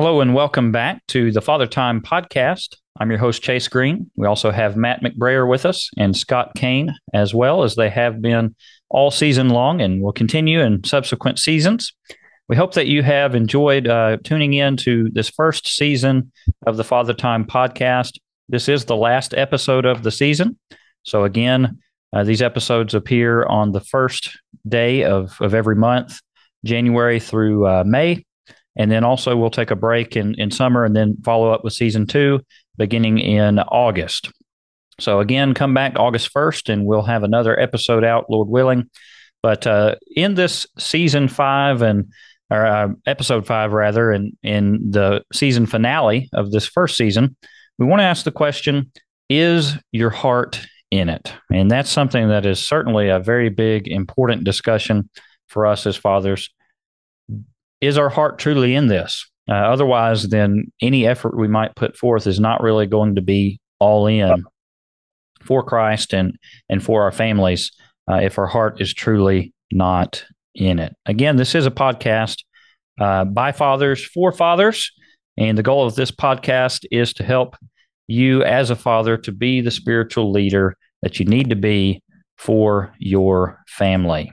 Hello and welcome back to the Father Time podcast. I'm your host, Chase Green. We also have Matt McBrayer with us and Scott Kane as well, as they have been all season long and will continue in subsequent seasons. We hope that you have enjoyed uh, tuning in to this first season of the Father Time podcast. This is the last episode of the season. So, again, uh, these episodes appear on the first day of, of every month, January through uh, May. And then also we'll take a break in, in summer and then follow up with season two beginning in August. So again, come back August 1st and we'll have another episode out, Lord willing. But uh, in this season five and or uh, episode five rather, and in the season finale of this first season, we want to ask the question: Is your heart in it? And that's something that is certainly a very big, important discussion for us as fathers is our heart truly in this? Uh, otherwise, then any effort we might put forth is not really going to be all in for Christ and and for our families uh, if our heart is truly not in it. Again, this is a podcast uh, by fathers for fathers, and the goal of this podcast is to help you as a father to be the spiritual leader that you need to be for your family.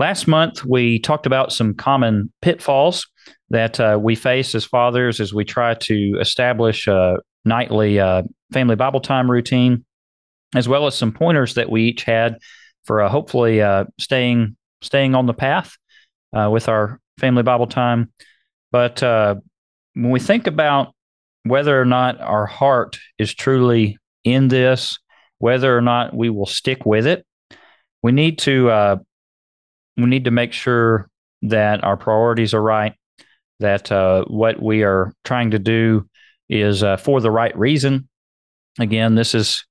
Last month, we talked about some common pitfalls that uh, we face as fathers as we try to establish a nightly uh, family Bible time routine, as well as some pointers that we each had for uh, hopefully uh, staying staying on the path uh, with our family Bible time. But uh, when we think about whether or not our heart is truly in this, whether or not we will stick with it, we need to we need to make sure that our priorities are right, that uh, what we are trying to do is uh, for the right reason. Again, this is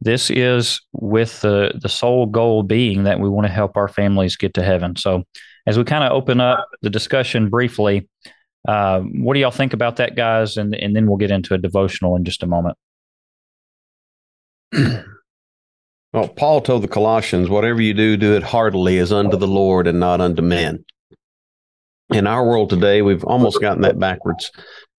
this is with the the sole goal being that we want to help our families get to heaven. So, as we kind of open up the discussion briefly, uh, what do y'all think about that, guys? And and then we'll get into a devotional in just a moment. Well, Paul told the Colossians, whatever you do, do it heartily as unto the Lord and not unto men. In our world today, we've almost gotten that backwards.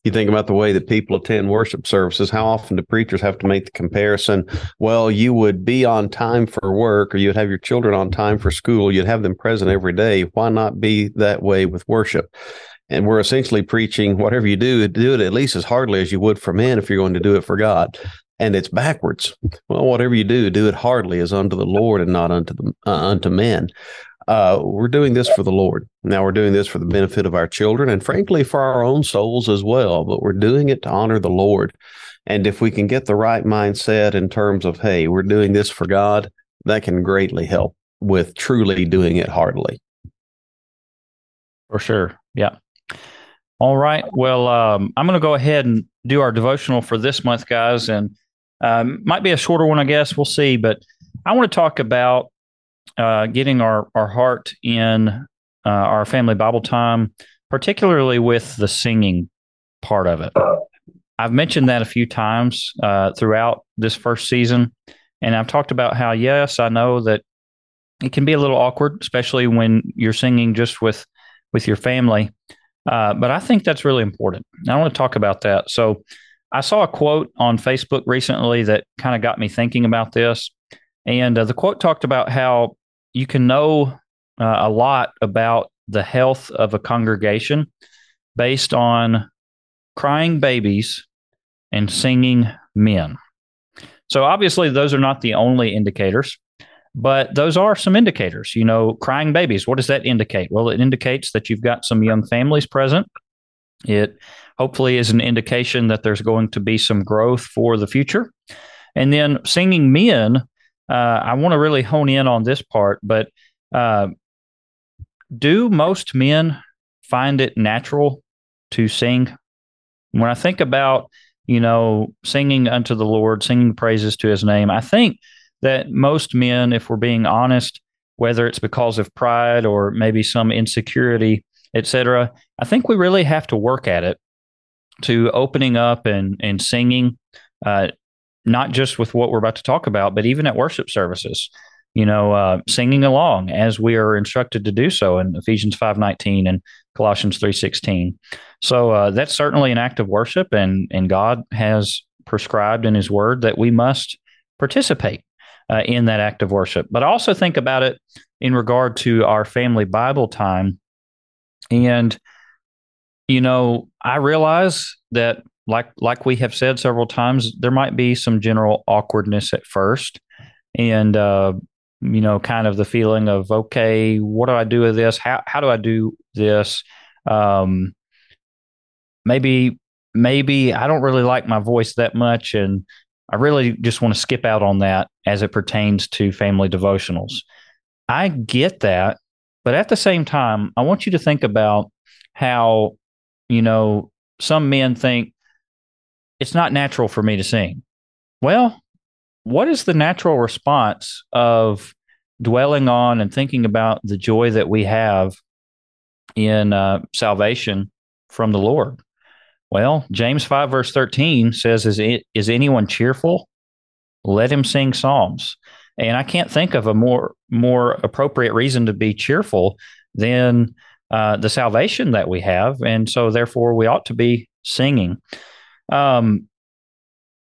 You think about the way that people attend worship services. How often do preachers have to make the comparison? Well, you would be on time for work, or you'd have your children on time for school. You'd have them present every day. Why not be that way with worship? And we're essentially preaching whatever you do, do it at least as hardly as you would for men if you're going to do it for God and it's backwards. Well, whatever you do, do it heartily as unto the Lord and not unto the uh, unto men. Uh, we're doing this for the Lord. Now we're doing this for the benefit of our children and frankly for our own souls as well. But we're doing it to honor the Lord. And if we can get the right mindset in terms of, hey, we're doing this for God, that can greatly help with truly doing it heartily. For sure. Yeah. All right. Well, um, I'm going to go ahead and do our devotional for this month, guys. And um, might be a shorter one, I guess. We'll see. But I want to talk about uh, getting our, our heart in uh, our family Bible time, particularly with the singing part of it. I've mentioned that a few times uh, throughout this first season. And I've talked about how, yes, I know that it can be a little awkward, especially when you're singing just with with your family. Uh, but I think that's really important. I want to talk about that. So, I saw a quote on Facebook recently that kind of got me thinking about this. And uh, the quote talked about how you can know uh, a lot about the health of a congregation based on crying babies and singing men. So, obviously, those are not the only indicators, but those are some indicators. You know, crying babies, what does that indicate? Well, it indicates that you've got some young families present. It hopefully is an indication that there's going to be some growth for the future. And then singing men, uh, I want to really hone in on this part, but uh, do most men find it natural to sing? When I think about, you know, singing unto the Lord, singing praises to his name, I think that most men, if we're being honest, whether it's because of pride or maybe some insecurity, etc. I think we really have to work at it to opening up and and singing, uh, not just with what we're about to talk about, but even at worship services. you know, uh, singing along as we are instructed to do so in Ephesians 5.19 and Colossians 3.16. So uh, that's certainly an act of worship, and, and God has prescribed in his word that we must participate uh, in that act of worship. But I also think about it in regard to our family Bible time. And, you know, I realize that like like we have said several times, there might be some general awkwardness at first. And uh, you know, kind of the feeling of, okay, what do I do with this? How how do I do this? Um, maybe maybe I don't really like my voice that much, and I really just want to skip out on that as it pertains to family devotionals. I get that, but at the same time, I want you to think about how, you know, some men think it's not natural for me to sing. Well, what is the natural response of dwelling on and thinking about the joy that we have in uh, salvation from the Lord? Well, James 5, verse 13 says, is, it, is anyone cheerful? Let him sing psalms. And I can't think of a more more appropriate reason to be cheerful than uh, the salvation that we have, and so therefore we ought to be singing. Um,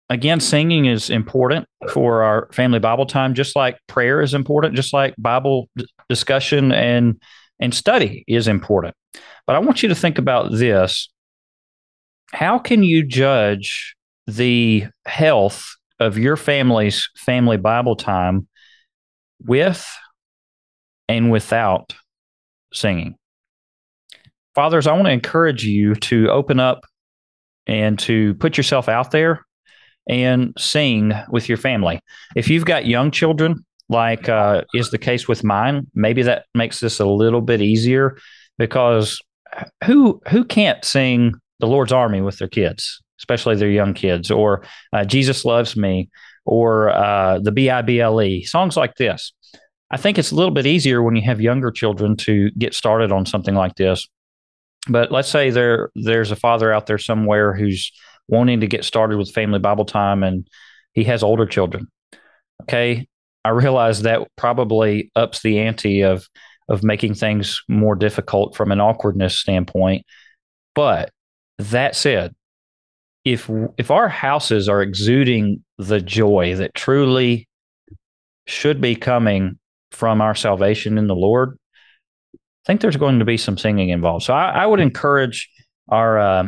again, singing is important for our family Bible time, just like prayer is important, just like Bible d- discussion and and study is important. But I want you to think about this how can you judge the health of your family's family Bible time with and without singing? Fathers, I want to encourage you to open up and to put yourself out there and sing with your family. If you've got young children, like uh, is the case with mine, maybe that makes this a little bit easier because who who can't sing the Lord's Army with their kids, especially their young kids, or uh, Jesus Loves Me, or uh, the B I B L E, songs like this. I think it's a little bit easier when you have younger children to get started on something like this. But let's say there there's a father out there somewhere who's wanting to get started with family Bible time and he has older children. Okay. I realize that probably ups the ante of of making things more difficult from an awkwardness standpoint. But that said, if if our houses are exuding the joy that truly should be coming from our salvation in the Lord, I think there's going to be some singing involved. So I, I would encourage our uh,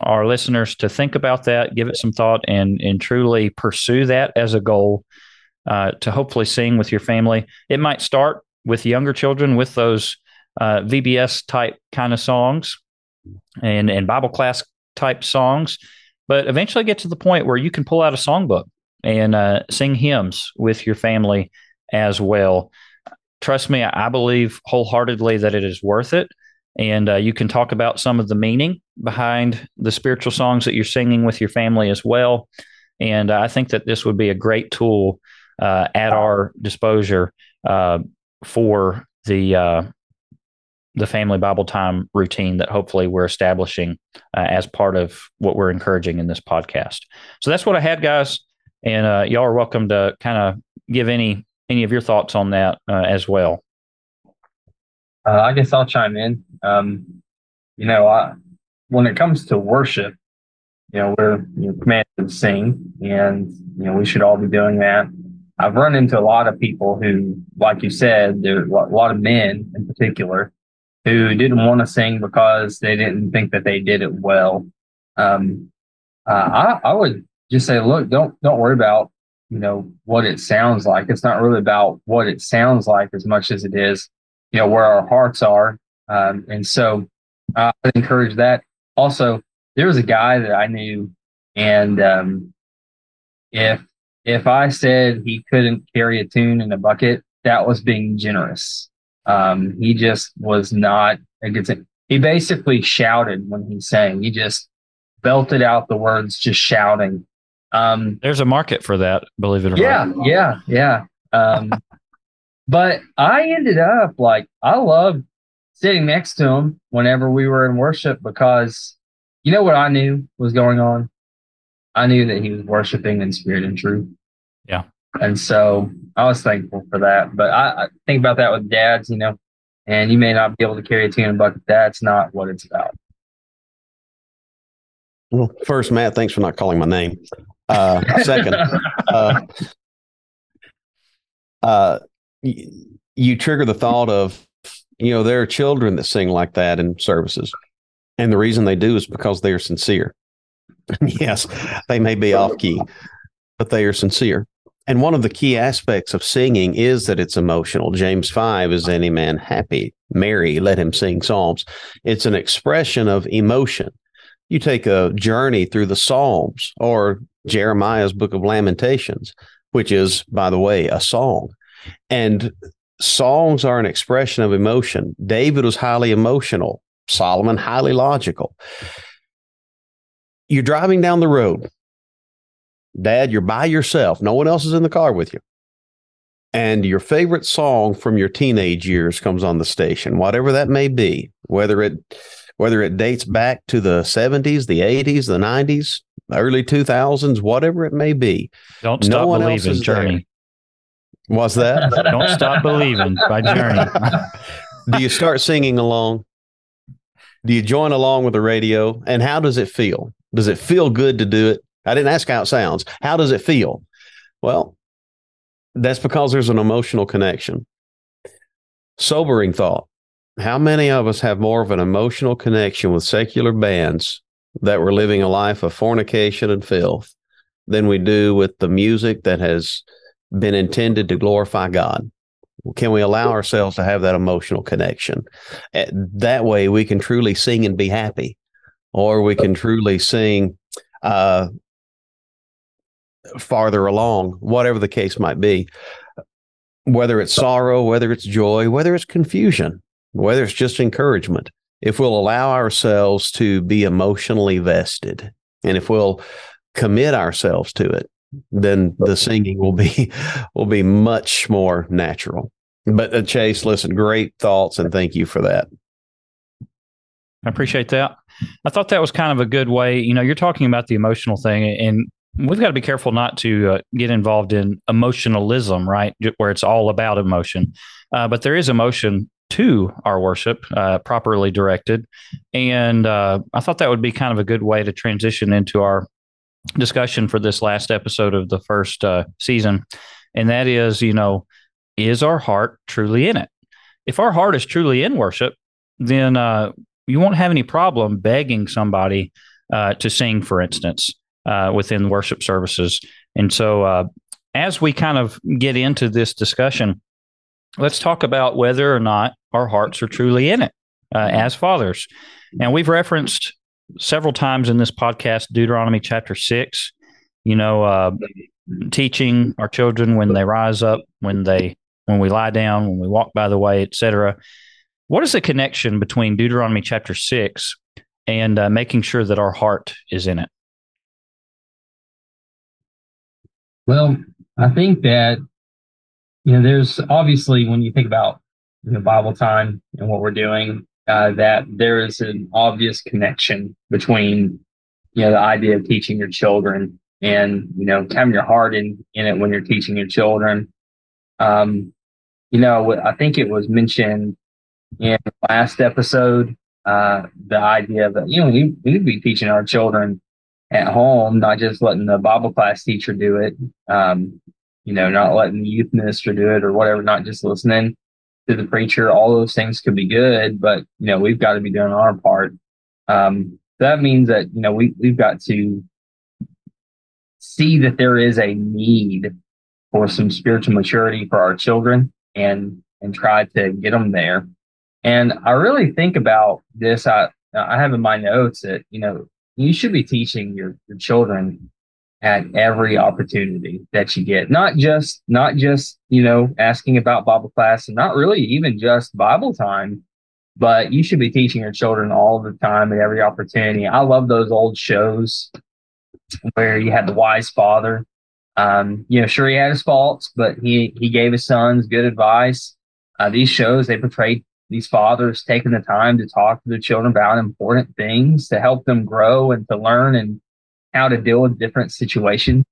our listeners to think about that, give it some thought, and and truly pursue that as a goal uh, to hopefully sing with your family. It might start with younger children with those uh, VBS type kind of songs and and Bible class type songs, but eventually get to the point where you can pull out a songbook and uh, sing hymns with your family as well. Trust me, I believe wholeheartedly that it is worth it. And uh, you can talk about some of the meaning behind the spiritual songs that you're singing with your family as well. And uh, I think that this would be a great tool uh, at our disposal uh, for the uh, the family Bible time routine that hopefully we're establishing uh, as part of what we're encouraging in this podcast. So that's what I had, guys, and uh, y'all are welcome to kind of give any any of your thoughts on that uh, as well. Uh, I guess I'll chime in. Um, you know, I, when it comes to worship, you know, we're you know, commanded to sing, and you know we should all be doing that. I've run into a lot of people who, like you said, there a lot of men in particular who didn't want to sing because they didn't think that they did it well. Um, uh, I, I would just say, look, don't don't worry about you know what it sounds like. It's not really about what it sounds like as much as it is, you know, where our hearts are. Um, and so I would encourage that. Also, there was a guy that I knew, and um, if if I said he couldn't carry a tune in a bucket, that was being generous. Um, he just was not a good thing. He basically shouted when he sang. He just belted out the words, just shouting. Um, There's a market for that, believe it or yeah, not. Yeah, yeah, yeah. Um, but I ended up like I loved sitting next to him whenever we were in worship because you know what I knew was going on. I knew that he was worshiping in spirit and truth. Yeah. And so I was thankful for that. But I, I think about that with dads, you know, and you may not be able to carry a 200 bucket. That's not what it's about. Well, first, Matt, thanks for not calling my name. Uh, second, uh, uh, you trigger the thought of, you know, there are children that sing like that in services. And the reason they do is because they are sincere. yes, they may be off key, but they are sincere. And one of the key aspects of singing is that it's emotional. James 5 is any man happy, merry, let him sing psalms. It's an expression of emotion. You take a journey through the Psalms or Jeremiah's book of Lamentations, which is, by the way, a song. And songs are an expression of emotion. David was highly emotional, Solomon, highly logical. You're driving down the road Dad, you're by yourself. No one else is in the car with you. And your favorite song from your teenage years comes on the station, whatever that may be, whether it whether it dates back to the 70s, the 80s, the 90s, early 2000s, whatever it may be. Don't stop no believing, Journey. There. Was that? Don't stop believing by Journey. Do you start singing along? Do you join along with the radio? And how does it feel? Does it feel good to do it? I didn't ask how it sounds. How does it feel? Well, that's because there's an emotional connection. Sobering thought. How many of us have more of an emotional connection with secular bands that were living a life of fornication and filth than we do with the music that has been intended to glorify God? Can we allow ourselves to have that emotional connection? Eh, that way, we can truly sing and be happy, or we can truly sing uh, farther along, whatever the case might be, whether it's sorrow, whether it's joy, whether it's confusion, whether it's just encouragement, if we'll allow ourselves to be emotionally vested and if we'll commit ourselves to it, then the singing will be will be much more natural. But uh, Chase, listen, great thoughts and thank you for that. I appreciate that. I thought that was kind of a good way. You know, you're talking about the emotional thing, and we've got to be careful not to uh, get involved in emotionalism, right? Where it's all about emotion. Uh, but there is emotion to our worship, uh, properly directed. And uh, I thought that would be kind of a good way to transition into our discussion for this last episode of the first uh, season. And that is, you know, is our heart truly in it? If our heart is truly in worship, then uh, you won't have any problem begging somebody to sing, for instance uh, within worship services. And so, uh, as we kind of get into this discussion, let's talk about whether or not our hearts are truly in it uh, as fathers. And we've referenced several times in this podcast Deuteronomy chapter six. You know, uh, teaching our children when they rise up, when they when we lie down, when we walk by the way, etc. What is the connection between Deuteronomy chapter six and uh, making sure that our heart is in it? Well, I think that you know, there's obviously when you think about you know Bible time and what we're doing, uh, that there is an obvious connection between you know the idea of teaching your children and you know having your heart in in it when you're teaching your children. Um, you know, I think it was mentioned in last episode uh, the idea that you know we, need to be teaching our children at home, not just letting the Bible class teacher do it, um, you know, not letting the youth minister do it or whatever, not just listening to the preacher. All those things could be good, but you know, we've got to be doing our part. Um, that means that you know we we've got to see that there is a need for some spiritual maturity for our children and and try to get them there. And I really think about this. I I have in my notes that you know you should be teaching your, your children at every opportunity that you get. Not just not just you know asking about bible class and not really even just bible time but you should be teaching your children all the time at every opportunity. I love those old shows where you had the wise father. Um, you know sure he had his faults but he he gave his sons good advice. Uh, these shows they portrayed these fathers taking the time to talk to their children about important things to help them grow and to learn and how to deal with different situations.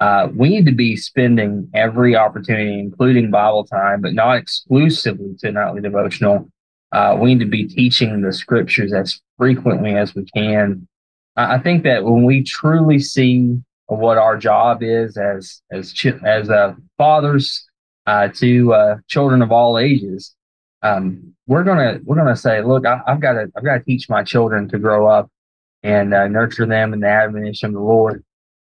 uh, we need to be spending every opportunity, including Bible time, but not exclusively to nightly devotional. Uh, we need to be teaching the scriptures as frequently as we can. I think that when we truly see what our job is as as as uh, fathers uh, to uh, children of all ages, um, we're gonna we're gonna say, look, I, have got to I've got to teach my children to grow up and uh, nurture them in the admonition of the Lord.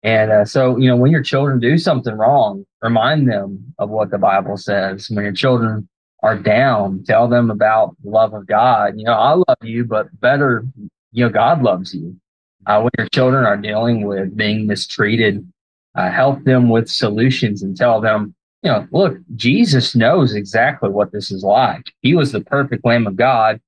And uh, so, you know, when your children do something wrong, remind them of what the Bible says. When your children are down, tell them about the love of God. You know, I love you, but better, you know, God loves you. Uh, when your children are dealing with being mistreated, uh, help them with solutions and tell them, you know, look, Jesus knows exactly what this is like. He was the perfect Lamb of God,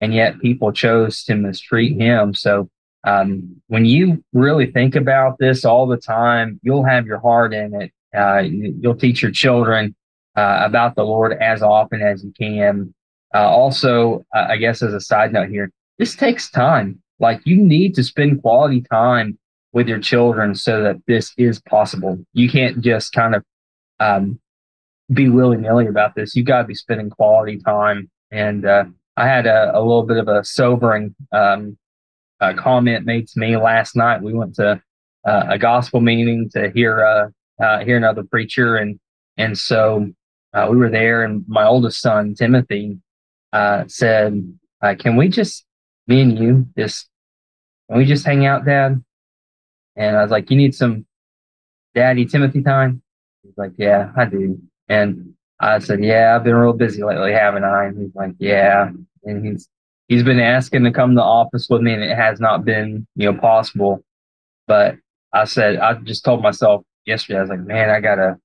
and yet people chose to mistreat him. So um, when you really think about this all the time, you'll have your heart in it. Uh, you'll teach your children uh, about the Lord as often as you can. Uh, also, uh, I guess as a side note here, this takes time. Like you need to spend quality time with your children so that this is possible. You can't just kind of um, be willy nilly about this. You've got to be spending quality time. And uh, I had a, a, little bit of a sobering um, a comment made to me last night. We went to uh, a gospel meeting to hear uh, uh, hear another preacher, and and so uh, we were there. And my oldest son Timothy uh, said, uh, "Can we just me and you just can we just hang out, Dad?" And I was like, "You need some Daddy Timothy time." He's like, "Yeah, I do." And I said, "Yeah, I've been real busy lately, haven't I?" And he's like, "Yeah." And he's he's been asking to come to office with me and it has not been, you know, possible. But I said, I just told myself yesterday, I was like, man, I gotta,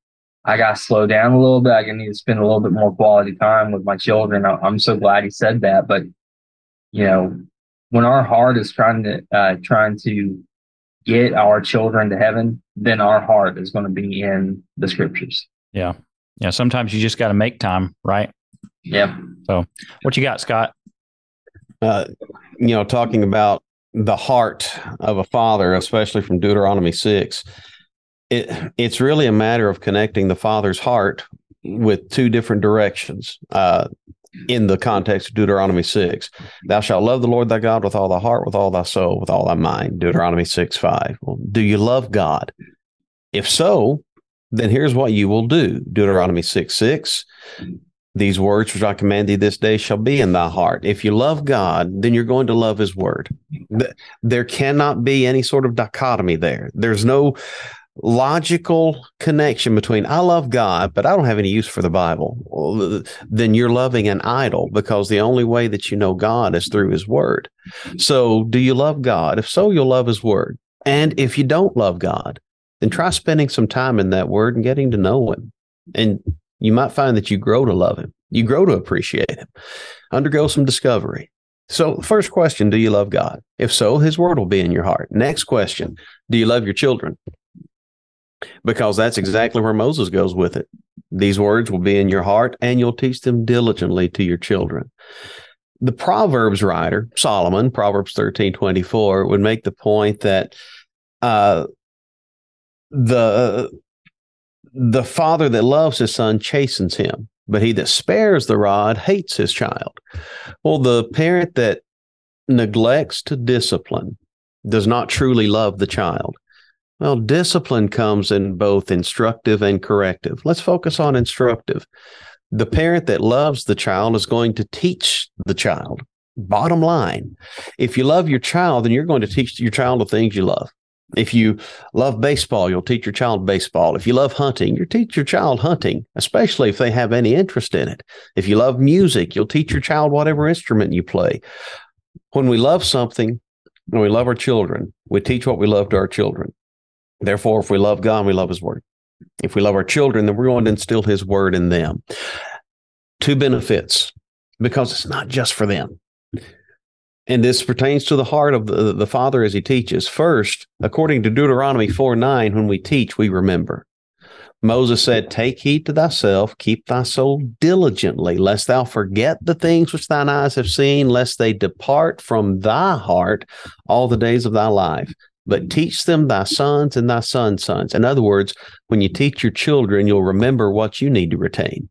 I gotta slow down a little bit. I need to spend a little bit more quality time with my children. I'm so glad he said that. But, you know, when our heart is trying to, uh, trying to get our children to heaven, then our heart is going to be in the scriptures. Yeah. Yeah. Sometimes you just got to make time, right? Yeah. So what you got, Scott? uh, you know, talking about the heart of a father, especially from Deuteronomy 6, it, it's really a matter of connecting the father's heart with two different directions. Uh, in the context of Deuteronomy 6. Thou shalt love the Lord thy God with all thy heart, with all thy soul, with all thy mind. Deuteronomy 6 5. Well, do you love God? If so, then here's what you will do Deuteronomy 6 6. These words which I command thee this day shall be in thy heart. If you love God, then you're going to love his word. There cannot be any sort of dichotomy there. There's no logical connection between I love God, but I don't have any use for the Bible. Then you're loving an idol because the only way that you know God is through his word. So, do you love God? If so, you'll love his word. And if you don't love God, then try spending some time in that word and getting to know him. And you might find that you grow to love him. You grow to appreciate him. Undergo some discovery. So, first question Do you love God? If so, his word will be in your heart. Next question Do you love your children? Because that's exactly where Moses goes with it. These words will be in your heart, and you'll teach them diligently to your children. The Proverbs writer, Solomon, Proverbs 13 24, would make the point that uh, the the father that loves his son chastens him, but he that spares the rod hates his child. Well, the parent that neglects to discipline does not truly love the child. Well, discipline comes in both instructive and corrective. Let's focus on instructive. The parent that loves the child is going to teach the child. Bottom line, if you love your child, then you're going to teach your child the things you love. If you love baseball, you'll teach your child baseball. If you love hunting, you teach your child hunting, especially if they have any interest in it. If you love music, you'll teach your child whatever instrument you play. When we love something, when we love our children, we teach what we love to our children. Therefore, if we love God, we love His Word. If we love our children, then we're going to instill His Word in them. Two benefits, because it's not just for them. And this pertains to the heart of the, the Father as he teaches. First, according to Deuteronomy 4 9, when we teach, we remember. Moses said, Take heed to thyself, keep thy soul diligently, lest thou forget the things which thine eyes have seen, lest they depart from thy heart all the days of thy life. but teach them thy sons and thy sons' sons. In other words, when you teach your children, you'll remember what you need to retain.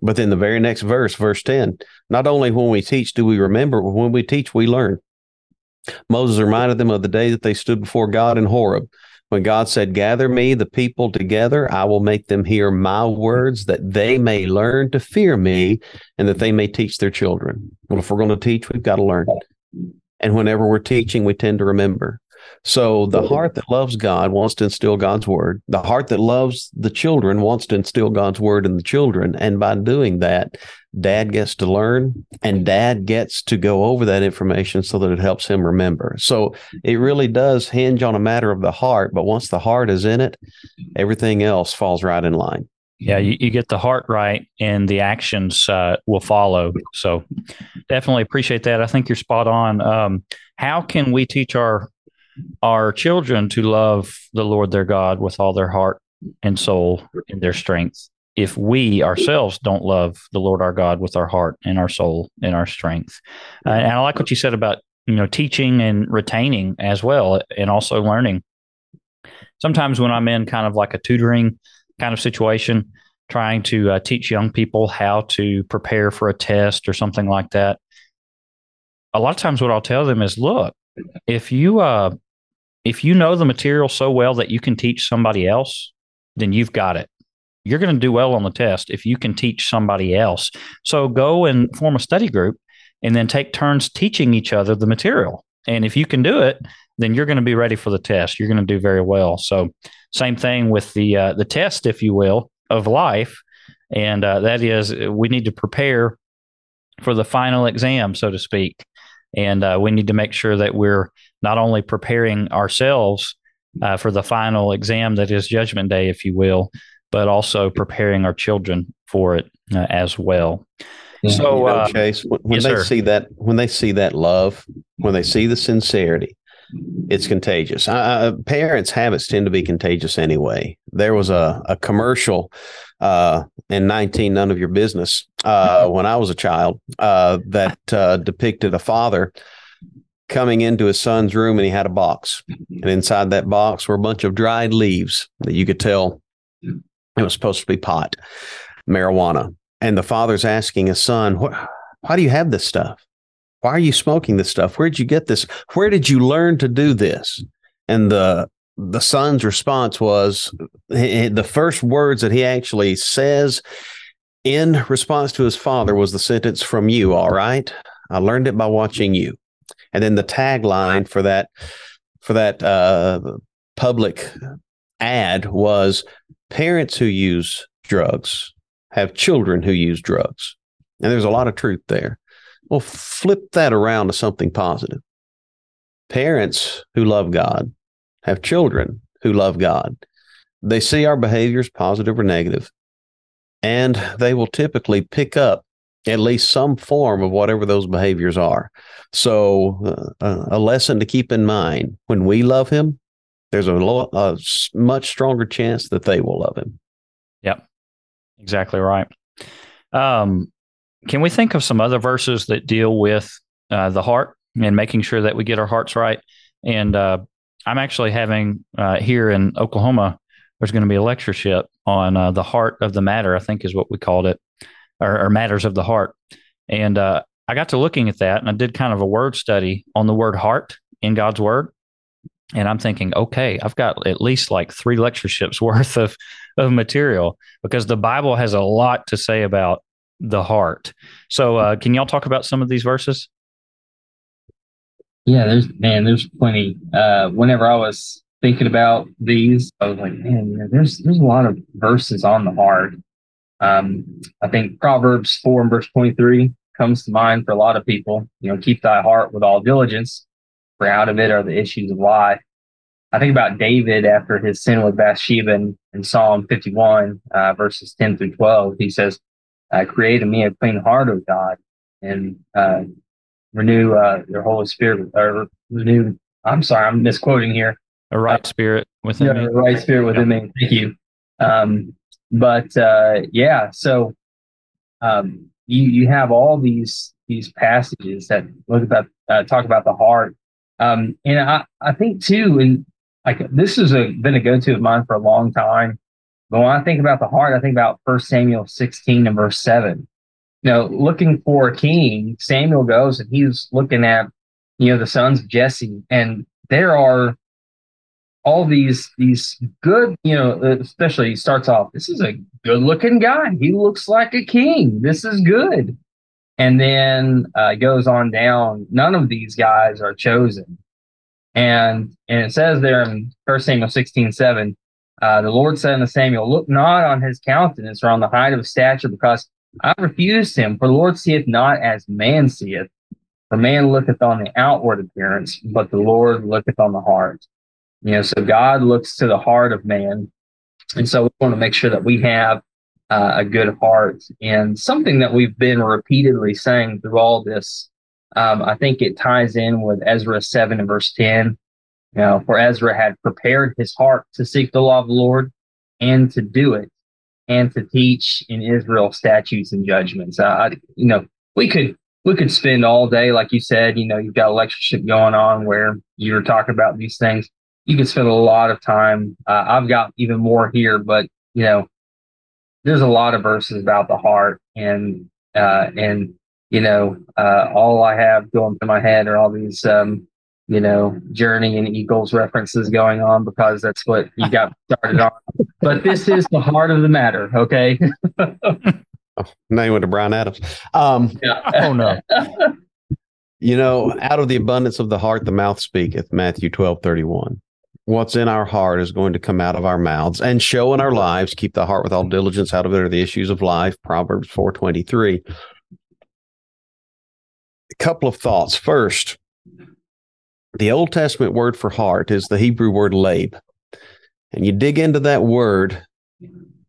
But then the very next verse, verse 10, not only when we teach do we remember, but when we teach, we learn. Moses reminded them of the day that they stood before God in Horeb when God said, Gather me, the people together, I will make them hear my words that they may learn to fear me and that they may teach their children. Well, if we're going to teach, we've got to learn. And whenever we're teaching, we tend to remember. So the heart that loves God wants to instill God's word. The heart that loves the children wants to instill God's word in the children. And by doing that, dad gets to learn and dad gets to go over that information so that it helps him remember. So it really does hinge on a matter of the heart. But once the heart is in it, everything else falls right in line. Yeah, you, you get the heart right and the actions uh, will follow. So definitely appreciate that. I think you're spot on. Um, how can we teach our our children to love the Lord their God with all their heart and soul and their strength if we ourselves don't love the Lord our God with our heart and our soul and our strength. Uh, and I like what you said about you know teaching and retaining as well, and also learning. Sometimes when I'm in kind of like a tutoring kind of situation, trying to uh, teach young people how to prepare for a test or something like that, a lot of times what I'll tell them is, look, if you uh, if you know the material so well that you can teach somebody else, then you've got it. You're going to do well on the test if you can teach somebody else. So go and form a study group and then take turns teaching each other the material. And if you can do it, then you're going to be ready for the test. You're going to do very well. So same thing with the uh, the test, if you will, of life, and uh, that is we need to prepare for the final exam, so to speak. And uh, we need to make sure that we're not only preparing ourselves uh, for the final exam that is Judgment Day, if you will, but also preparing our children for it uh, as well. So, you know, uh, Chase, when, when yes, they sir. see that, when they see that love, when they see the sincerity, it's contagious. Uh, parents' habits tend to be contagious anyway. There was a, a commercial uh, in 19 None of Your Business uh, when I was a child uh, that uh, depicted a father coming into his son's room and he had a box. And inside that box were a bunch of dried leaves that you could tell it was supposed to be pot, marijuana. And the father's asking his son, Why do you have this stuff? Why are you smoking this stuff? Where did you get this? Where did you learn to do this? And the the son's response was the first words that he actually says in response to his father was the sentence from you all right? I learned it by watching you. And then the tagline for that for that uh, public ad was parents who use drugs have children who use drugs. And there's a lot of truth there. Well flip that around to something positive. Parents who love god have children who love God. They see our behaviors, positive or negative, and they will typically pick up at least some form of whatever those behaviors are. So, uh, a lesson to keep in mind when we love Him, there's a, lo- a much stronger chance that they will love Him. Yep, exactly right. Um, can we think of some other verses that deal with uh, the heart and making sure that we get our hearts right? And uh, I'm actually having uh, here in Oklahoma. There's going to be a lectureship on uh, the heart of the matter. I think is what we called it, or, or matters of the heart. And uh, I got to looking at that, and I did kind of a word study on the word heart in God's word. And I'm thinking, okay, I've got at least like three lectureships worth of of material because the Bible has a lot to say about the heart. So, uh, can y'all talk about some of these verses? Yeah, there's man, there's plenty. Uh, whenever I was thinking about these, I was like, man, you know, there's there's a lot of verses on the heart. Um, I think Proverbs four and verse twenty three comes to mind for a lot of people. You know, keep thy heart with all diligence, for out of it are the issues of life. I think about David after his sin with Bathsheba in, in Psalm 51, uh, verses 10 through 12. He says, uh, Create in me a clean heart, O God, and uh, renew uh, your Holy Spirit or renew. I'm sorry, I'm misquoting here. A right spirit within yeah, me. A right spirit within me. Thank you. Um, but uh, yeah, so um, you you have all these these passages that look about uh, talk about the heart. Um, and I, I think too, and like this has been a go-to of mine for a long time. But when I think about the heart, I think about First Samuel 16 and verse 7. You know, looking for a king, Samuel goes and he's looking at, you know, the sons of Jesse, and there are all these these good, you know, especially he starts off, this is a good looking guy. He looks like a king. This is good. And then uh, goes on down. None of these guys are chosen. And and it says there in First Samuel 16, 7, uh, the Lord said unto Samuel, Look not on his countenance or on the height of his stature, because I refused him. For the Lord seeth not as man seeth. For man looketh on the outward appearance, but the Lord looketh on the heart. You know, so God looks to the heart of man. And so we want to make sure that we have uh, a good heart. And something that we've been repeatedly saying through all this, um, I think it ties in with Ezra 7 and verse 10. You know, for Ezra had prepared his heart to seek the law of the Lord and to do it and to teach in Israel statutes and judgments. Uh, you know, we could we could spend all day, like you said, you know, you've got a lectureship going on where you're talking about these things you can spend a lot of time. Uh, I've got even more here, but you know, there's a lot of verses about the heart, and uh, and you know, uh, all I have going through my head are all these, um, you know, Journey and Eagles references going on because that's what you got started on. But this is the heart of the matter, okay? oh, name went to Bryan Adams. Um, yeah. oh no. You know, out of the abundance of the heart, the mouth speaketh, Matthew 12, 31 what's in our heart is going to come out of our mouths and show in our lives keep the heart with all diligence out of it are the issues of life proverbs 423 a couple of thoughts first the old testament word for heart is the hebrew word leb and you dig into that word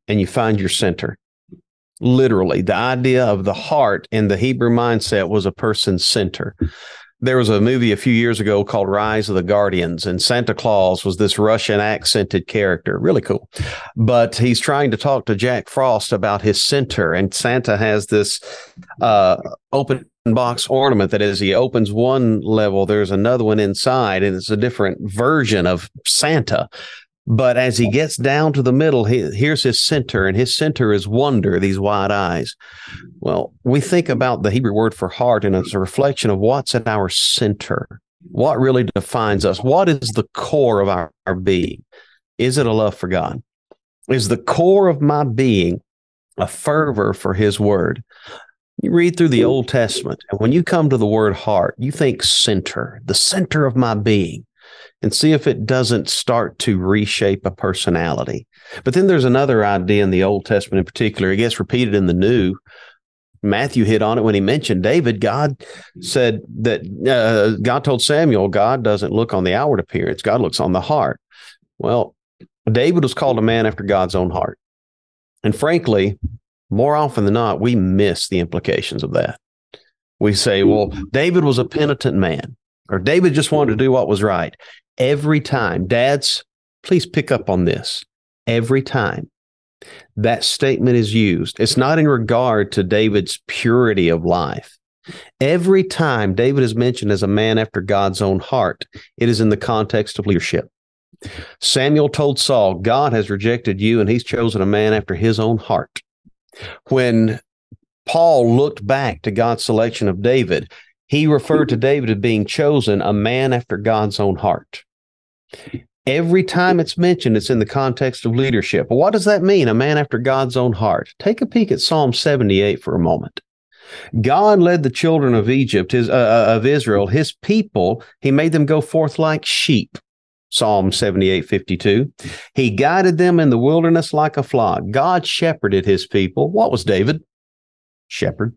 and you find your center literally the idea of the heart in the hebrew mindset was a person's center there was a movie a few years ago called Rise of the Guardians, and Santa Claus was this Russian accented character. Really cool. But he's trying to talk to Jack Frost about his center, and Santa has this uh, open box ornament that as he opens one level, there's another one inside, and it's a different version of Santa. But as he gets down to the middle, he, here's his center, and his center is wonder, these wide eyes. Well, we think about the Hebrew word for heart, and it's a reflection of what's at our center. What really defines us? What is the core of our, our being? Is it a love for God? Is the core of my being a fervor for his word? You read through the Old Testament, and when you come to the word heart, you think center, the center of my being and see if it doesn't start to reshape a personality. But then there's another idea in the Old Testament in particular. It gets repeated in the New. Matthew hit on it when he mentioned David. God said that uh, God told Samuel, God doesn't look on the outward appearance, God looks on the heart. Well, David was called a man after God's own heart. And frankly, more often than not, we miss the implications of that. We say, hmm. well, David was a penitent man, or David just wanted to do what was right every time, dads, please pick up on this. Every time that statement is used, it's not in regard to David's purity of life. Every time David is mentioned as a man after God's own heart, it is in the context of leadership. Samuel told Saul, God has rejected you and he's chosen a man after his own heart. When Paul looked back to God's selection of David, he referred to David as being chosen a man after God's own heart. Every time it's mentioned, it's in the context of leadership. what does that mean? A man after God's own heart. Take a peek at Psalm 78 for a moment. God led the children of Egypt, his uh, uh of Israel, his people. He made them go forth like sheep. Psalm 78, 52. He guided them in the wilderness like a flock. God shepherded his people. What was David? Shepherd.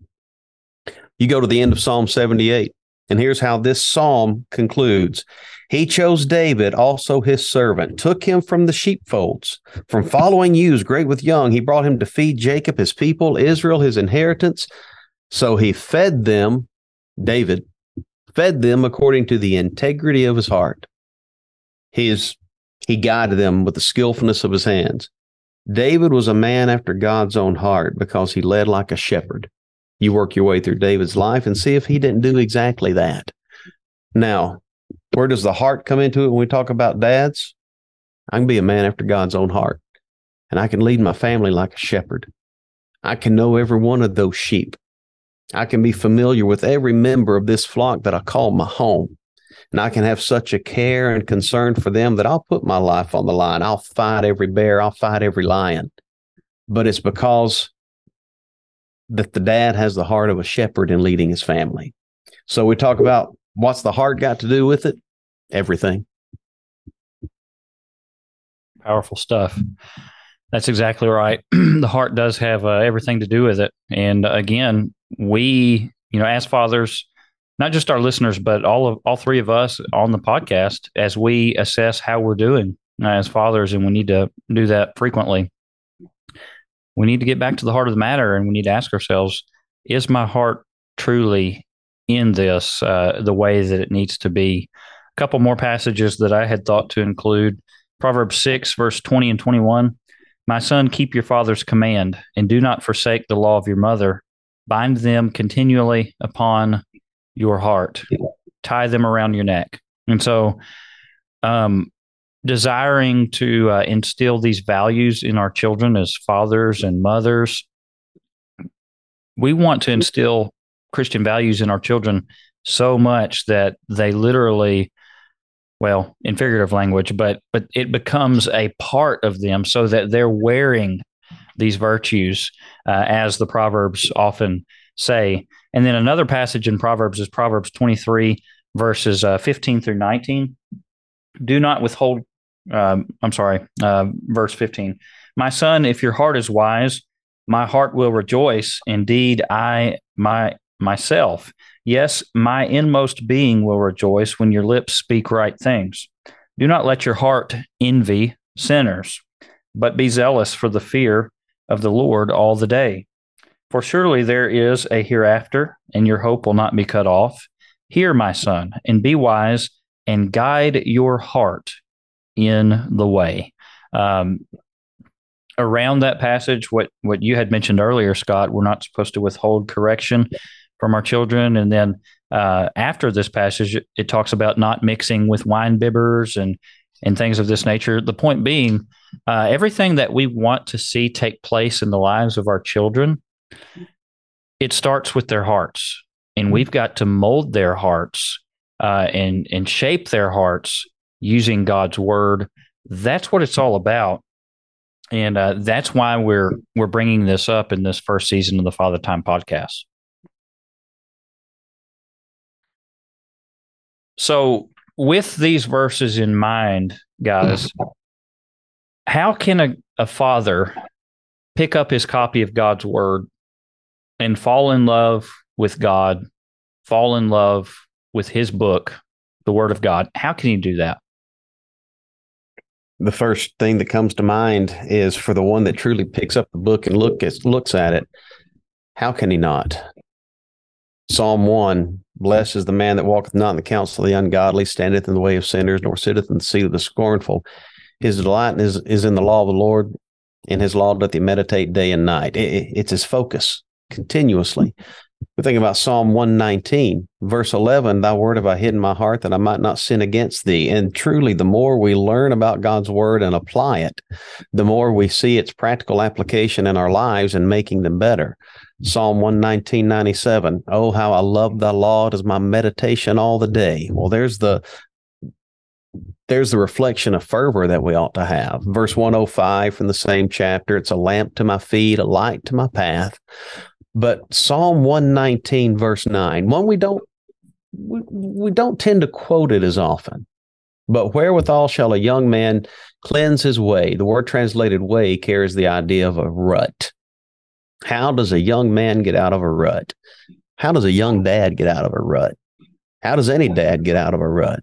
You go to the end of Psalm 78, and here's how this psalm concludes. He chose David, also his servant, took him from the sheepfolds, from following ewes great with young. He brought him to feed Jacob, his people, Israel, his inheritance. So he fed them, David, fed them according to the integrity of his heart. His, he guided them with the skillfulness of his hands. David was a man after God's own heart because he led like a shepherd you work your way through David's life and see if he didn't do exactly that. Now, Where does the heart come into it when we talk about dads? I can be a man after God's own heart, and I can lead my family like a shepherd. I can know every one of those sheep. I can be familiar with every member of this flock that I call my home. And I can have such a care and concern for them that I'll put my life on the line. I'll fight every bear, I'll fight every lion. But it's because that the dad has the heart of a shepherd in leading his family. So we talk about what's the heart got to do with it? Everything. Powerful stuff. That's exactly right. the heart does have uh, everything to do with it. And again, we, you know, as fathers, not just our listeners, but all of all three of us on the podcast, as we assess how we're doing as fathers, and we need to do that frequently. We need to get back to the heart of the matter, and we need to ask ourselves: Is my heart truly in this uh, the way that it needs to be? A couple more passages that I had thought to include: Proverbs six, verse twenty and twenty-one. My son, keep your father's command, and do not forsake the law of your mother. Bind them continually upon your heart, tie them around your neck. And so, um, desiring to uh, instill these values in our children as fathers and mothers, we want to instill Christian values in our children so much that they literally well in figurative language but but it becomes a part of them so that they're wearing these virtues uh, as the proverbs often say and then another passage in proverbs is proverbs 23 verses uh, 15 through 19 do not withhold um, i'm sorry uh, verse 15 my son if your heart is wise my heart will rejoice indeed i my myself Yes, my inmost being will rejoice when your lips speak right things. Do not let your heart envy sinners, but be zealous for the fear of the Lord all the day. For surely there is a hereafter, and your hope will not be cut off. Hear, my son, and be wise, and guide your heart in the way. Um, around that passage, what what you had mentioned earlier, Scott, we're not supposed to withhold correction from our children. And then uh, after this passage, it talks about not mixing with wine bibbers and and things of this nature. The point being, uh, everything that we want to see take place in the lives of our children, it starts with their hearts, and we've got to mold their hearts uh, and and shape their hearts using God's word. That's what it's all about, and uh, that's why we're we're bringing this up in this first season of the Father Time podcast. So, with these verses in mind, guys, how can a, a father pick up his copy of God's word and fall in love with God, fall in love with his book, the word of God? How can he do that? The first thing that comes to mind is for the one that truly picks up the book and look at, looks at it, how can he not? Psalm 1 Blessed is the man that walketh not in the counsel of the ungodly, standeth in the way of sinners, nor sitteth in the seat of the scornful. His delight is, is in the law of the Lord, and his law doth he meditate day and night. It, it's his focus continuously. We think about Psalm 119, verse 11, Thy word have I hidden my heart that I might not sin against thee. And truly, the more we learn about God's word and apply it, the more we see its practical application in our lives and making them better. Psalm 119, 97. Oh, how I love thy law. It is my meditation all the day. Well, there's the there's the reflection of fervor that we ought to have. Verse 105 from the same chapter. It's a lamp to my feet, a light to my path. But Psalm 119, verse 9, one we don't we, we don't tend to quote it as often. But wherewithal shall a young man cleanse his way? The word translated way carries the idea of a rut. How does a young man get out of a rut? How does a young dad get out of a rut? How does any dad get out of a rut?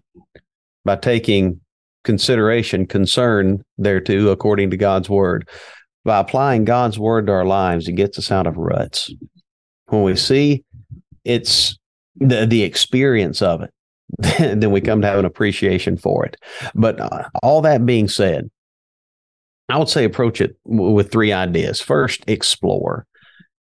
By taking consideration, concern thereto according to God's word. By applying God's word to our lives, it gets us out of ruts. When we see it's the, the experience of it, then we come to have an appreciation for it. But uh, all that being said, I would say approach it w- with three ideas. First, explore.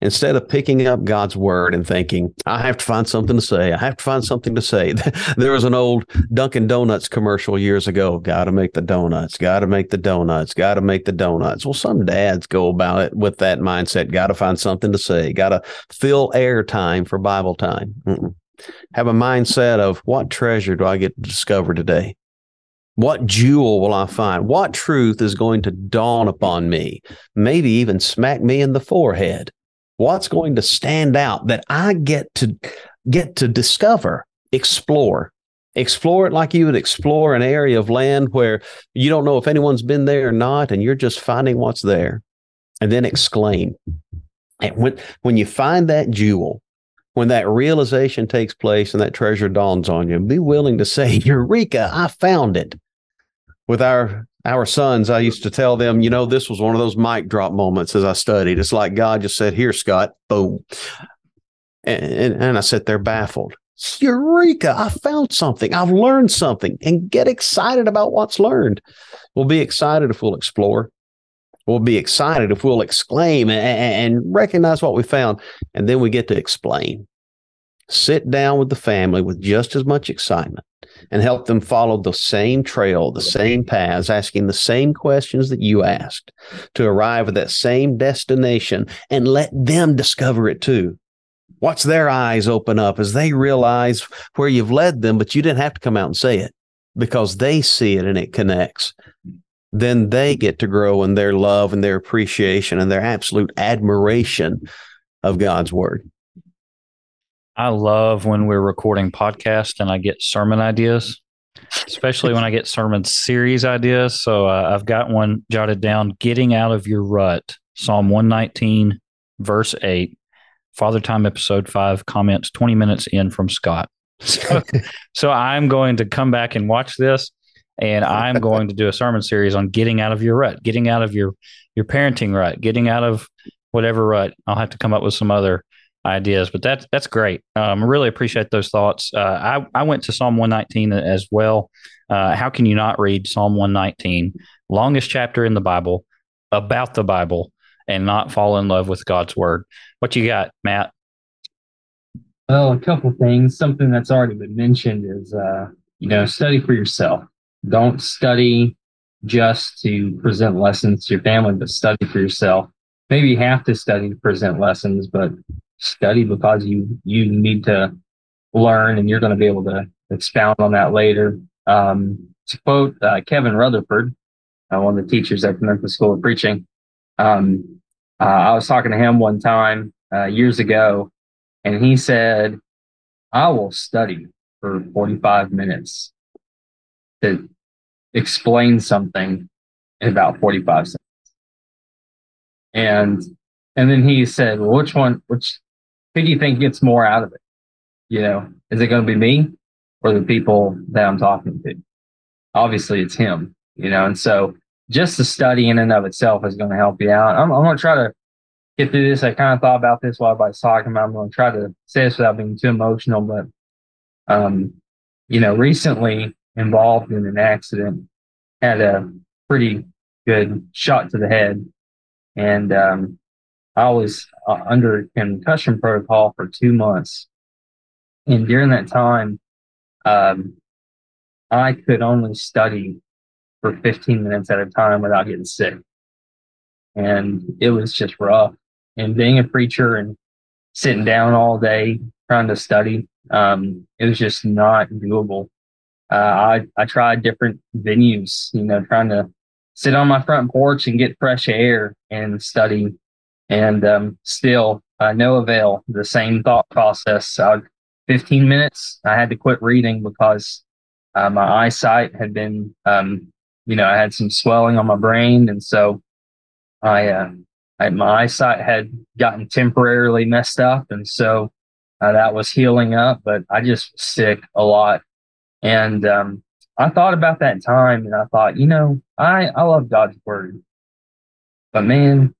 Instead of picking up God's word and thinking, I have to find something to say, I have to find something to say. there was an old Dunkin' Donuts commercial years ago got to make the donuts, got to make the donuts, got to make the donuts. Well, some dads go about it with that mindset, got to find something to say, got to fill air time for Bible time. Mm-mm. Have a mindset of what treasure do I get to discover today? What jewel will I find? What truth is going to dawn upon me? Maybe even smack me in the forehead what's going to stand out that I get to get to discover, explore, explore it like you would explore an area of land where you don't know if anyone's been there or not, and you're just finding what's there, and then exclaim. And when when you find that jewel, when that realization takes place and that treasure dawns on you, be willing to say, Eureka, I found it. With our our sons, I used to tell them, you know, this was one of those mic drop moments as I studied. It's like God just said, Here, Scott, boom. And, and, and I sit there baffled. Eureka, I found something. I've learned something and get excited about what's learned. We'll be excited if we'll explore. We'll be excited if we'll exclaim and, and recognize what we found. And then we get to explain. Sit down with the family with just as much excitement and help them follow the same trail, the same paths, asking the same questions that you asked to arrive at that same destination and let them discover it too. Watch their eyes open up as they realize where you've led them, but you didn't have to come out and say it because they see it and it connects. Then they get to grow in their love and their appreciation and their absolute admiration of God's word. I love when we're recording podcasts and I get sermon ideas, especially when I get sermon series ideas. So uh, I've got one jotted down Getting Out of Your Rut, Psalm 119, verse 8, Father Time, episode 5, comments 20 minutes in from Scott. So, so I'm going to come back and watch this and I'm going to do a sermon series on getting out of your rut, getting out of your your parenting rut, getting out of whatever rut. I'll have to come up with some other ideas, but that's that's great. Um, I really appreciate those thoughts. Uh, I I went to Psalm 119 as well. Uh, how can you not read Psalm 119, longest chapter in the Bible, about the Bible, and not fall in love with God's word? What you got, Matt? Well, a couple things. Something that's already been mentioned is, uh, you know, study for yourself. Don't study just to present lessons to your family, but study for yourself. Maybe you have to study to present lessons, but study because you you need to learn and you're going to be able to expound on that later. Um, to quote uh, Kevin Rutherford, uh, one of the teachers at the Memphis School of Preaching, um, uh, I was talking to him one time uh, years ago, and he said, "I will study for 45 minutes to explain something in about 45 seconds." And and then he said, well, "Which one? Which who do you think gets more out of it? You know, is it going to be me or the people that I'm talking to? Obviously, it's him, you know, and so just the study in and of itself is going to help you out. I'm, I'm going to try to get through this. I kind of thought about this while I was talking about. I'm going to try to say this without being too emotional, but um, you know, recently involved in an accident, had a pretty good shot to the head, and um, I was uh, under concussion protocol for two months. And during that time, um, I could only study for 15 minutes at a time without getting sick. And it was just rough. And being a preacher and sitting down all day trying to study, um, it was just not doable. Uh, I, I tried different venues, you know, trying to sit on my front porch and get fresh air and study and um, still uh, no avail. The same thought process. Uh, 15 minutes, I had to quit reading because uh, my eyesight had been, um, you know, I had some swelling on my brain, and so I, uh, I my eyesight had gotten temporarily messed up, and so uh, that was healing up. But I just was sick a lot, and um, I thought about that time, and I thought, you know, I I love God's word, but man,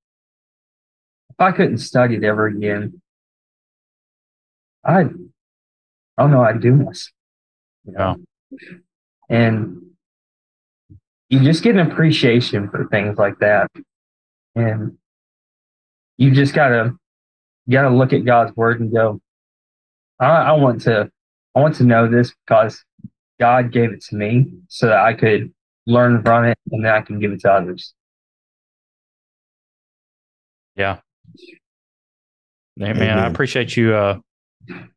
I couldn't study it ever again, I, I oh don't know, I'd do this. You know? Yeah. And you just get an appreciation for things like that. And you just got to you got to look at God's word and go, I, I want to, I want to know this because God gave it to me so that I could learn from it and then I can give it to others. Yeah. Hey, man, I appreciate you uh,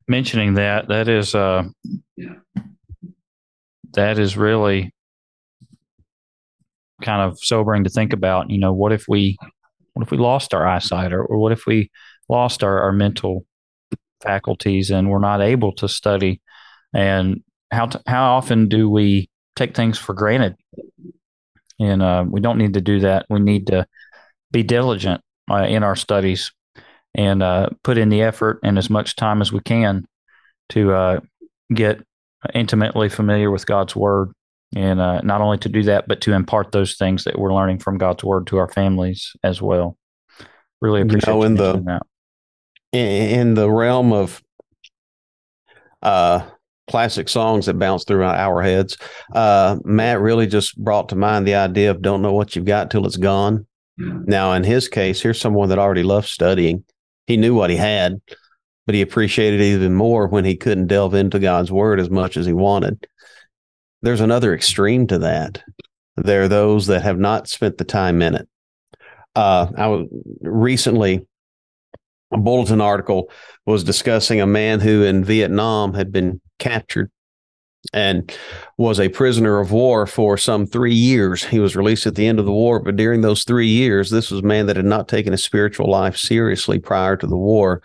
mentioning that. That is uh, that is really kind of sobering to think about. You know, what if we what if we lost our eyesight, or, or what if we lost our, our mental faculties and we're not able to study? And how t- how often do we take things for granted? And uh, we don't need to do that. We need to be diligent uh, in our studies and uh, put in the effort and as much time as we can to uh, get intimately familiar with God's Word. And uh, not only to do that, but to impart those things that we're learning from God's Word to our families as well. Really appreciate you know, in the that. in the realm of uh, classic songs that bounce through our heads. Uh, Matt really just brought to mind the idea of don't know what you've got till it's gone. Now, in his case, here's someone that already loved studying. He knew what he had, but he appreciated even more when he couldn't delve into God's word as much as he wanted. There's another extreme to that. There are those that have not spent the time in it. Uh, I recently a bulletin article was discussing a man who in Vietnam had been captured and was a prisoner of war for some three years. He was released at the end of the war, but during those three years, this was a man that had not taken his spiritual life seriously prior to the war.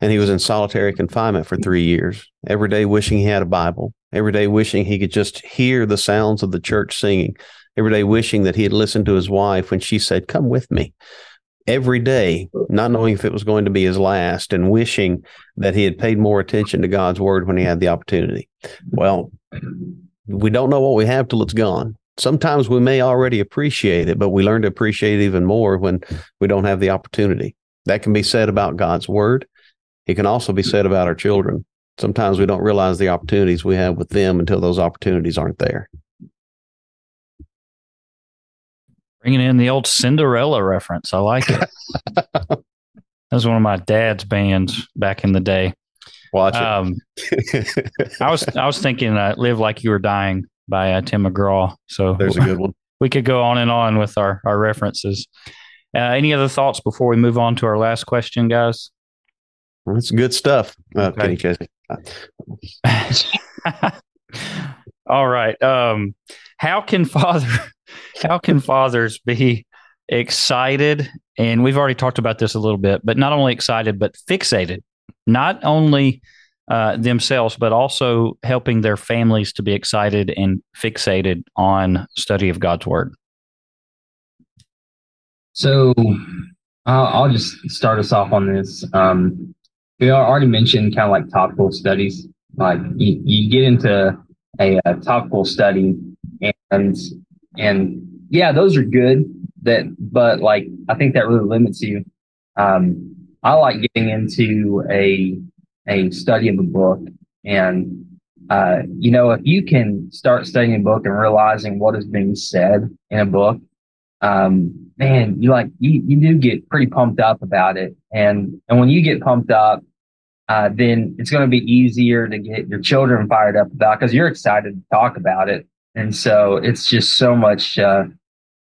And he was in solitary confinement for three years, every day wishing he had a Bible, every day wishing he could just hear the sounds of the church singing, every day wishing that he had listened to his wife when she said, Come with me every day, not knowing if it was going to be his last and wishing that he had paid more attention to God's word when he had the opportunity. Well, we don't know what we have till it's gone. Sometimes we may already appreciate it, but we learn to appreciate it even more when we don't have the opportunity. That can be said about God's word. It can also be said about our children. Sometimes we don't realize the opportunities we have with them until those opportunities aren't there. Bringing in the old Cinderella reference. I like it. that was one of my dad's bands back in the day. Watch it. Um, I was I was thinking uh, "Live Like You Were Dying" by uh, Tim McGraw. So there's a good one. We could go on and on with our our references. Uh, any other thoughts before we move on to our last question, guys? Well, that's good stuff, uh, okay. Kenny All right. Um, how can father how can fathers be excited? And we've already talked about this a little bit, but not only excited, but fixated, not only uh, themselves, but also helping their families to be excited and fixated on study of God's word. So I'll, I'll just start us off on this. Um, we already mentioned kind of like topical studies. Like you, you get into a, a topical study and and yeah, those are good. That, but like, I think that really limits you. Um, I like getting into a a study of a book, and uh, you know, if you can start studying a book and realizing what is being said in a book, um, man, you like you you do get pretty pumped up about it, and and when you get pumped up, uh, then it's going to be easier to get your children fired up about because you're excited to talk about it, and so it's just so much uh,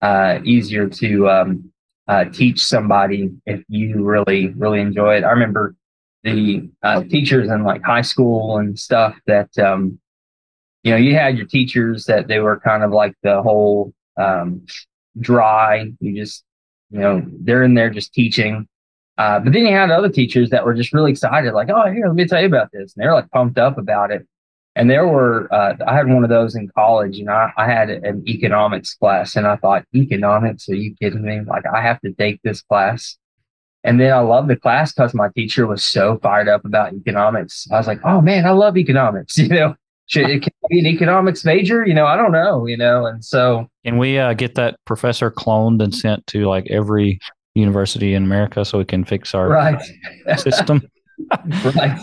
uh, easier to um, uh, teach somebody if you really really enjoy it. I remember the uh, teachers in like high school and stuff that um, you know you had your teachers that they were kind of like the whole um, dry. You just you know they're in there just teaching. Uh, but then you had other teachers that were just really excited, like, "Oh, here, let me tell you about this," and they're like pumped up about it. And there were, uh, I had one of those in college, and I, I had an economics class, and I thought, economics? Are you kidding me? Like, I have to take this class. And then I loved the class because my teacher was so fired up about economics. I was like, oh man, I love economics. You know, should it be an economics major? You know, I don't know. You know, and so can we uh, get that professor cloned and sent to like every university in America so we can fix our right. system? right.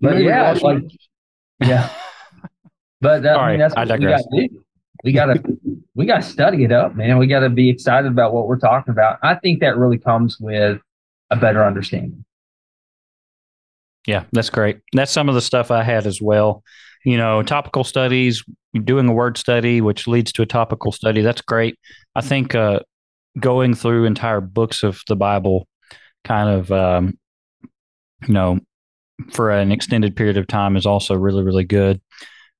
But yeah, like yeah. But uh, I mean, that's what I we got to do. We got to we got to study it up, man. We got to be excited about what we're talking about. I think that really comes with a better understanding. Yeah, that's great. That's some of the stuff I had as well. You know, topical studies, doing a word study, which leads to a topical study. That's great. I think uh, going through entire books of the Bible, kind of, um, you know, for an extended period of time is also really, really good.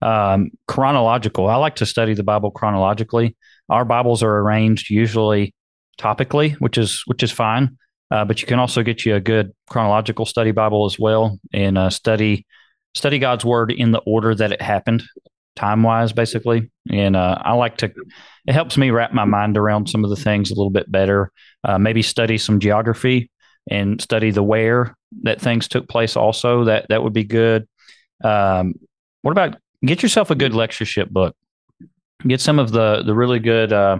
Um, chronological. I like to study the Bible chronologically. Our Bibles are arranged usually topically, which is which is fine. Uh, but you can also get you a good chronological study Bible as well, and uh, study study God's Word in the order that it happened, time wise, basically. And uh, I like to. It helps me wrap my mind around some of the things a little bit better. Uh, maybe study some geography and study the where that things took place. Also, that that would be good. Um, what about get yourself a good lectureship book? Get some of the the really good uh,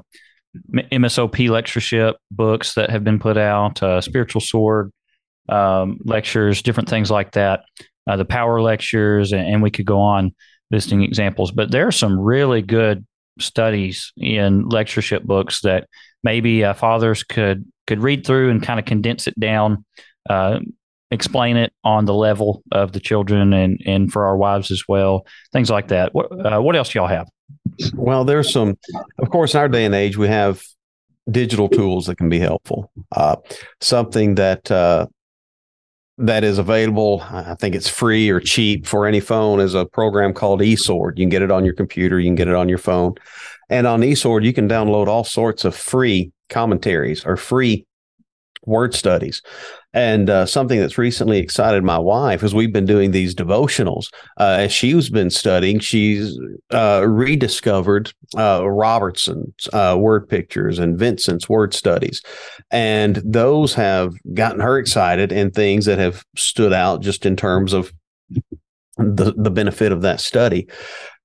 MSOP lectureship books that have been put out, uh, Spiritual Sword um, lectures, different things like that, uh, the Power lectures, and, and, we could go on listing examples. But there are some really good studies in lectureship books that maybe uh, fathers could could read through and kind of condense it down, uh, explain it on the level of the children and and for our wives as well, things like that. What uh, what else y'all have? Well, there's some, of course, in our day and age, we have digital tools that can be helpful. Uh, something that uh, that is available, I think it's free or cheap for any phone, is a program called eSword. You can get it on your computer, you can get it on your phone, and on eSword, you can download all sorts of free commentaries or free word studies. And uh, something that's recently excited my wife is we've been doing these devotionals. Uh, as she's been studying, she's uh, rediscovered uh, Robertson's uh, word pictures and Vincent's word studies. And those have gotten her excited and things that have stood out just in terms of the, the benefit of that study.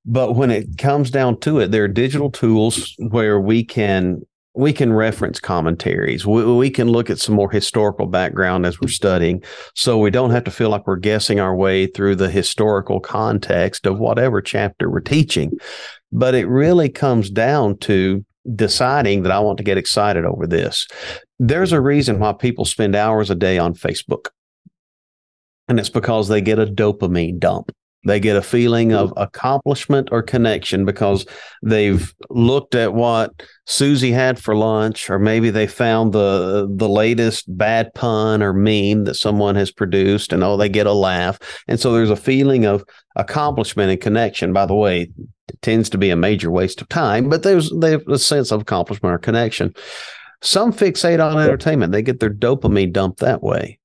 But when it comes down to it, there are digital tools where we can we can reference commentaries. We, we, can look at some more historical background as we're studying. So we don't have to feel like we're guessing our way through the historical context of whatever chapter we're teaching. But it really comes down to deciding that I want to get excited over this. There's a reason why people spend hours a day on Facebook. And it's because they get a dopamine dump. They get a feeling of accomplishment or connection because they've looked at what Susie had for lunch, or maybe they found the the latest bad pun or meme that someone has produced, and oh, they get a laugh. And so there's a feeling of accomplishment and connection. By the way, it tends to be a major waste of time, but there's there's a sense of accomplishment or connection. Some fixate on entertainment; they get their dopamine dump that way.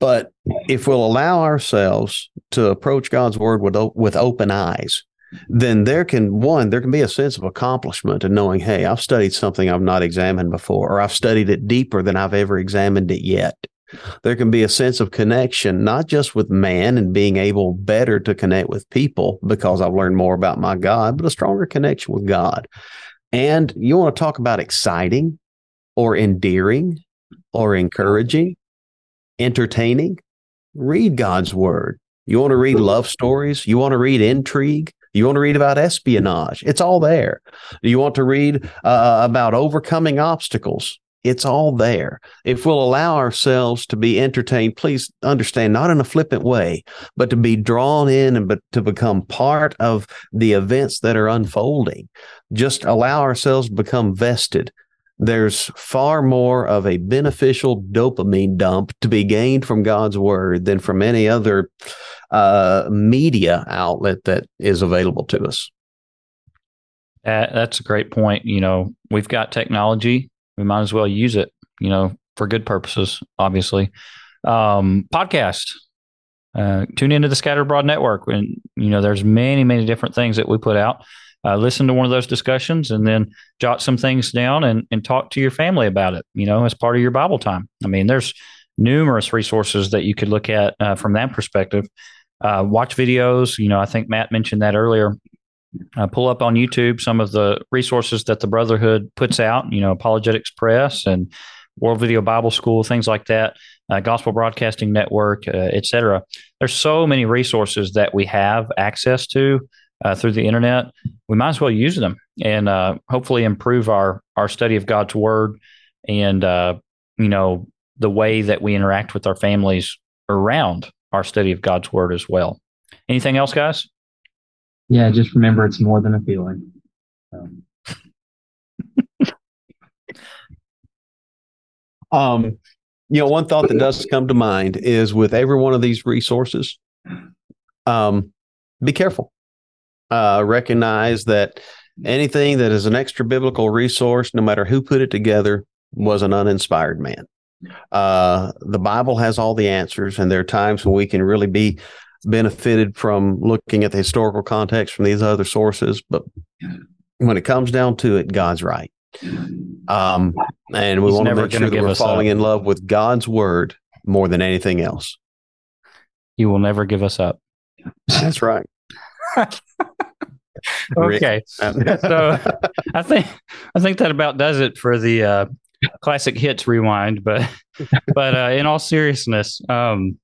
But if we'll allow ourselves to approach God's word with with open eyes, then there can one there can be a sense of accomplishment and knowing, hey, I've studied something I've not examined before, or I've studied it deeper than I've ever examined it yet. There can be a sense of connection, not just with man and being able better to connect with people because I've learned more about my God, but a stronger connection with God. And you want to talk about exciting or endearing or encouraging entertaining, read God's word. You want to read love stories? You want to read intrigue? You want to read about espionage? It's all there. You want to read uh, about overcoming obstacles? It's all there. If we'll allow ourselves to be entertained, please understand, not in a flippant way, but to be drawn in and but to become part of the events that are unfolding. Just allow ourselves to become vested there's far more of a beneficial dopamine dump to be gained from God's word than from any other uh, media outlet that is available to us. Uh, that's a great point. You know, we've got technology. We might as well use it, you know, for good purposes, obviously. Um, podcast. Uh, tune into the Scattered Abroad Network. And, you know, there's many, many different things that we put out uh, listen to one of those discussions and then jot some things down and, and talk to your family about it, you know, as part of your Bible time. I mean, there's numerous resources that you could look at uh, from that perspective. Uh, watch videos. You know, I think Matt mentioned that earlier. Uh, pull up on YouTube some of the resources that the Brotherhood puts out, you know, Apologetics Press and World Video Bible School, things like that, uh, Gospel Broadcasting Network, uh, et cetera. There's so many resources that we have access to uh, through the internet, we might as well use them and uh, hopefully improve our our study of God's word and uh, you know the way that we interact with our families around our study of God's Word as well. Anything else, guys? Yeah, just remember it's more than a feeling. Um, um, you know, one thought that does come to mind is with every one of these resources, um, be careful. Uh, recognize that anything that is an extra biblical resource, no matter who put it together, was an uninspired man. Uh, the Bible has all the answers, and there are times when we can really be benefited from looking at the historical context from these other sources. But when it comes down to it, God's right. Um, and we He's want to make sure that we're falling up. in love with God's word more than anything else. You will never give us up. That's right. Okay. So I think I think that about does it for the uh, classic hits rewind. But but uh, in all seriousness, um,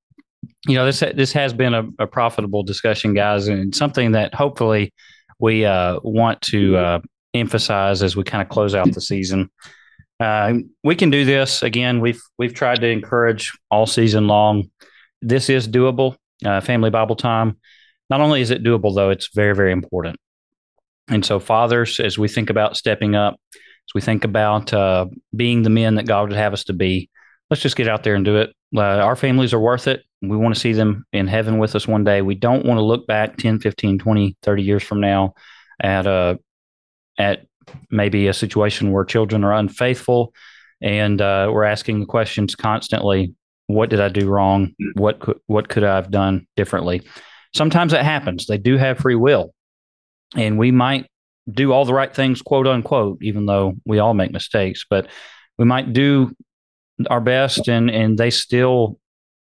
you know this this has been a, a profitable discussion, guys, and something that hopefully we uh, want to uh, emphasize as we kind of close out the season. Uh, we can do this again. We've we've tried to encourage all season long. This is doable. Uh, family Bible time. Not only is it doable, though, it's very very important. And so, fathers, as we think about stepping up, as we think about uh, being the men that God would have us to be, let's just get out there and do it. Uh, our families are worth it. We want to see them in heaven with us one day. We don't want to look back 10, 15, 20, 30 years from now at a at maybe a situation where children are unfaithful and uh, we're asking the questions constantly what did i do wrong what could what could i have done differently sometimes that happens. They do have free will. And we might do all the right things quote unquote even though we all make mistakes but we might do our best and and they still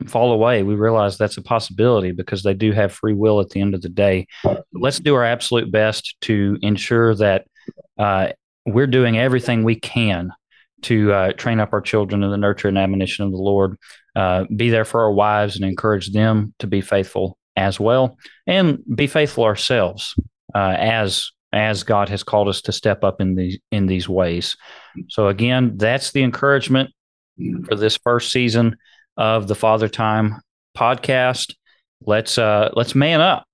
fall away. We realize that's a possibility because they do have free will at the end of the day. Let's do our absolute best to ensure that uh, we're doing everything we can to uh, train up our children in the nurture and admonition of the Lord, uh, be there for our wives and encourage them to be faithful as well, and be faithful ourselves uh, as as God has called us to step up in these in these ways. So again, that's the encouragement for this first season of the Father Time podcast. Let's uh, let's man up.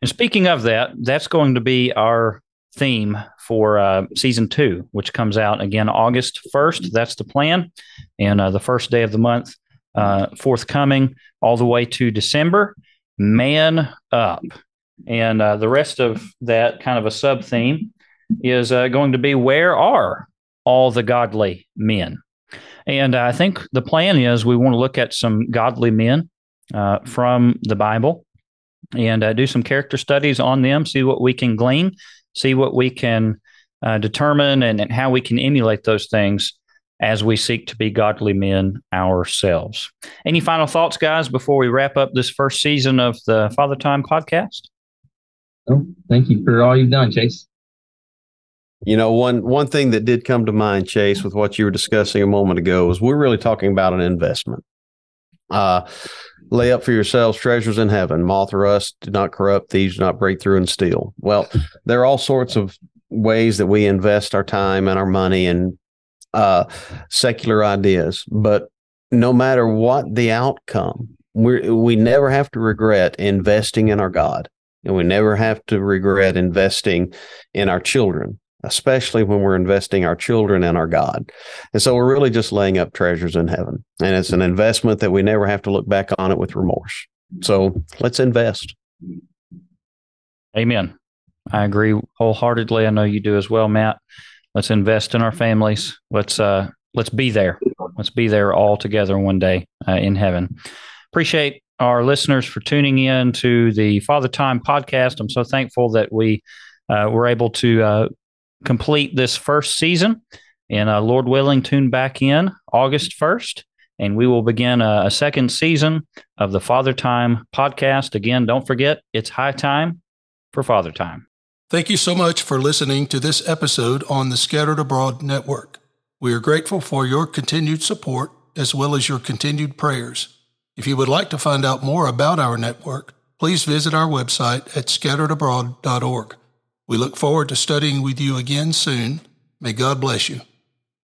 And speaking of that, that's going to be our theme for uh, season two, which comes out again August 1st. That's the plan. And uh, the first day of the month, uh, forthcoming all the way to December. Man up. And uh, the rest of that kind of a sub theme is uh, going to be where are all the godly men? And I think the plan is we want to look at some godly men uh, from the Bible and uh, do some character studies on them, see what we can glean, see what we can uh, determine, and, and how we can emulate those things as we seek to be godly men ourselves. Any final thoughts, guys, before we wrap up this first season of the Father Time podcast? oh, thank you for all you've done, Chase. You know, one one thing that did come to mind, Chase, with what you were discussing a moment ago, is we're really talking about an investment. Uh, lay up for yourselves treasures in heaven. Moth or rust do not corrupt; thieves do not break through and steal. Well, there are all sorts of ways that we invest our time and our money and uh, secular ideas, but no matter what the outcome, we we never have to regret investing in our God, and we never have to regret investing in our children especially when we're investing our children in our God. And so we're really just laying up treasures in heaven. And it's an investment that we never have to look back on it with remorse. So let's invest. Amen. I agree wholeheartedly. I know you do as well, Matt. Let's invest in our families. Let's uh let's be there. Let's be there all together one day uh, in heaven. Appreciate our listeners for tuning in to the Father Time podcast. I'm so thankful that we uh, were able to uh, complete this first season. And uh, Lord willing, tune back in August 1st, and we will begin a, a second season of the Father Time podcast. Again, don't forget, it's high time for Father Time. Thank you so much for listening to this episode on the Scattered Abroad Network. We are grateful for your continued support as well as your continued prayers. If you would like to find out more about our network, please visit our website at scatteredabroad.org. We look forward to studying with you again soon. May God bless you.